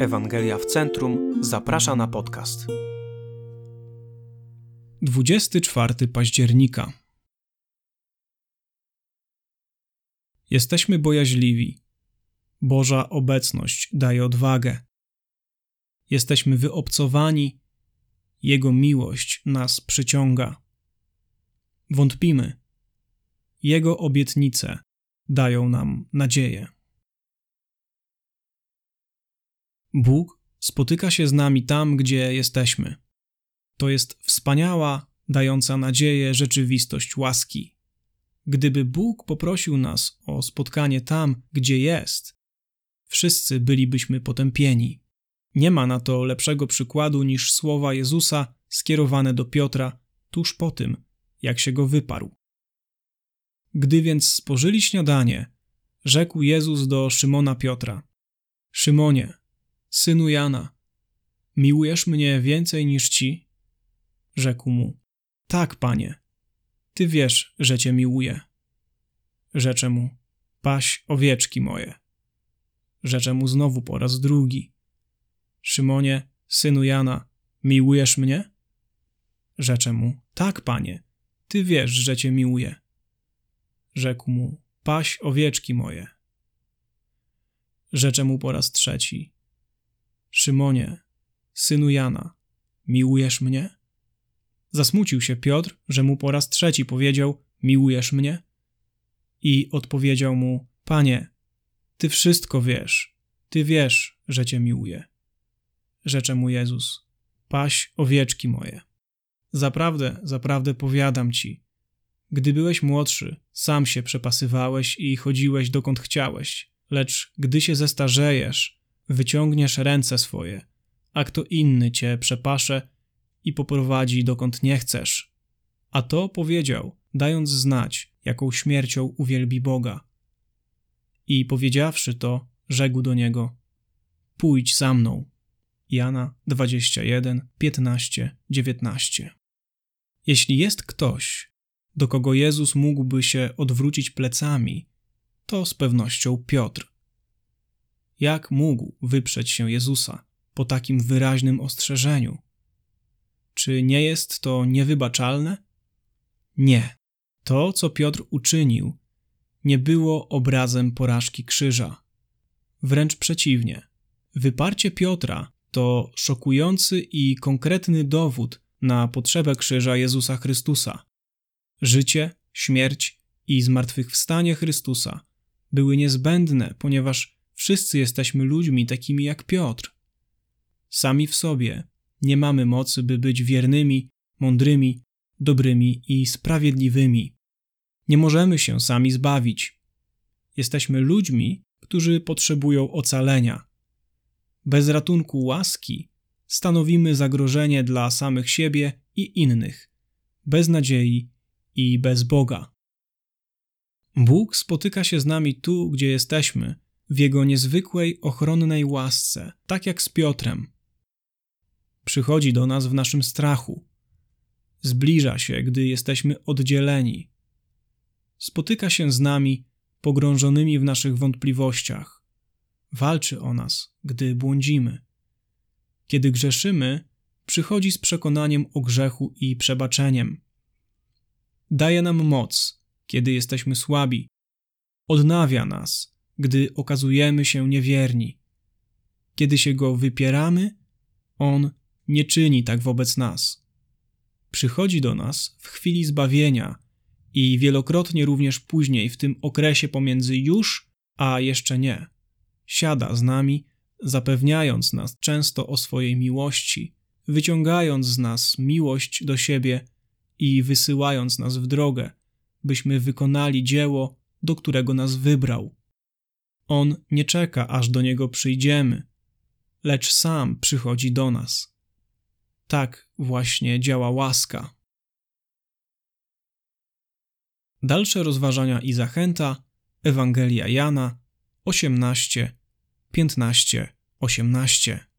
Ewangelia w Centrum zaprasza na podcast. 24 października. Jesteśmy bojaźliwi. Boża obecność daje odwagę. Jesteśmy wyobcowani, Jego miłość nas przyciąga. Wątpimy. Jego obietnice dają nam nadzieję. Bóg spotyka się z nami tam, gdzie jesteśmy. To jest wspaniała, dająca nadzieję rzeczywistość łaski. Gdyby Bóg poprosił nas o spotkanie tam, gdzie jest, wszyscy bylibyśmy potępieni. Nie ma na to lepszego przykładu niż słowa Jezusa skierowane do Piotra tuż po tym, jak się go wyparł. Gdy więc spożyli śniadanie, rzekł Jezus do Szymona Piotra: Szymonie, synu Jana, miłujesz mnie więcej niż ci? Rzekł mu: Tak, panie, ty wiesz, że cię miłuję. Rzecze mu: Paś owieczki moje. Rzecze mu znowu po raz drugi: Szymonie, synu Jana, miłujesz mnie? Rzecze mu: Tak, panie, ty wiesz, że cię miłuję. Rzekł mu: Paś owieczki moje. Rzecze mu po raz trzeci: Szymonie, synu Jana, miłujesz mnie? Zasmucił się Piotr, że mu po raz trzeci powiedział: Miłujesz mnie? I odpowiedział mu: Panie, ty wszystko wiesz, ty wiesz, że cię miłuję. Rzecze mu Jezus: Paś owieczki moje. Zaprawdę, zaprawdę powiadam ci, gdy byłeś młodszy, sam się przepasywałeś i chodziłeś dokąd chciałeś, lecz gdy się zestarzejesz, wyciągniesz ręce swoje, a kto inny cię przepasze i poprowadzi dokąd nie chcesz. A to powiedział, dając znać, jaką śmiercią uwielbi Boga. I powiedziawszy to, rzekł do niego: Pójdź za mną. Jana 21, 15, 19. Jeśli jest ktoś, do kogo Jezus mógłby się odwrócić plecami, to z pewnością Piotr. Jak mógł wyprzeć się Jezusa po takim wyraźnym ostrzeżeniu? Czy nie jest to niewybaczalne? Nie. To, co Piotr uczynił, nie było obrazem porażki krzyża. Wręcz przeciwnie. Wyparcie Piotra to szokujący i konkretny dowód na potrzebę krzyża Jezusa Chrystusa. Życie, śmierć i zmartwychwstanie Chrystusa były niezbędne, ponieważ Wszyscy jesteśmy ludźmi takimi jak Piotr. Sami w sobie nie mamy mocy, by być wiernymi, mądrymi, dobrymi i sprawiedliwymi. Nie możemy się sami zbawić. Jesteśmy ludźmi, którzy potrzebują ocalenia. Bez ratunku łaski stanowimy zagrożenie dla samych siebie i innych, bez nadziei i bez Boga. Bóg spotyka się z nami tu, gdzie jesteśmy w jego niezwykłej, ochronnej łasce, tak jak z Piotrem. Przychodzi do nas w naszym strachu, zbliża się, gdy jesteśmy oddzieleni, spotyka się z nami, pogrążonymi w naszych wątpliwościach, walczy o nas, gdy błądzimy. Kiedy grzeszymy, przychodzi z przekonaniem o grzechu i przebaczeniem. Daje nam moc, kiedy jesteśmy słabi, odnawia nas, gdy okazujemy się niewierni. Kiedy się go wypieramy, on nie czyni tak wobec nas. Przychodzi do nas w chwili zbawienia i wielokrotnie również później w tym okresie pomiędzy już a jeszcze nie. Siada z nami, zapewniając nas często o swojej miłości, wyciągając z nas miłość do siebie i wysyłając nas w drogę, byśmy wykonali dzieło, do którego nas wybrał. On nie czeka, aż do niego przyjdziemy, lecz sam przychodzi do nas. Tak właśnie działa łaska. Dalsze rozważania i zachęta Ewangelia Jana 18, 15, 18.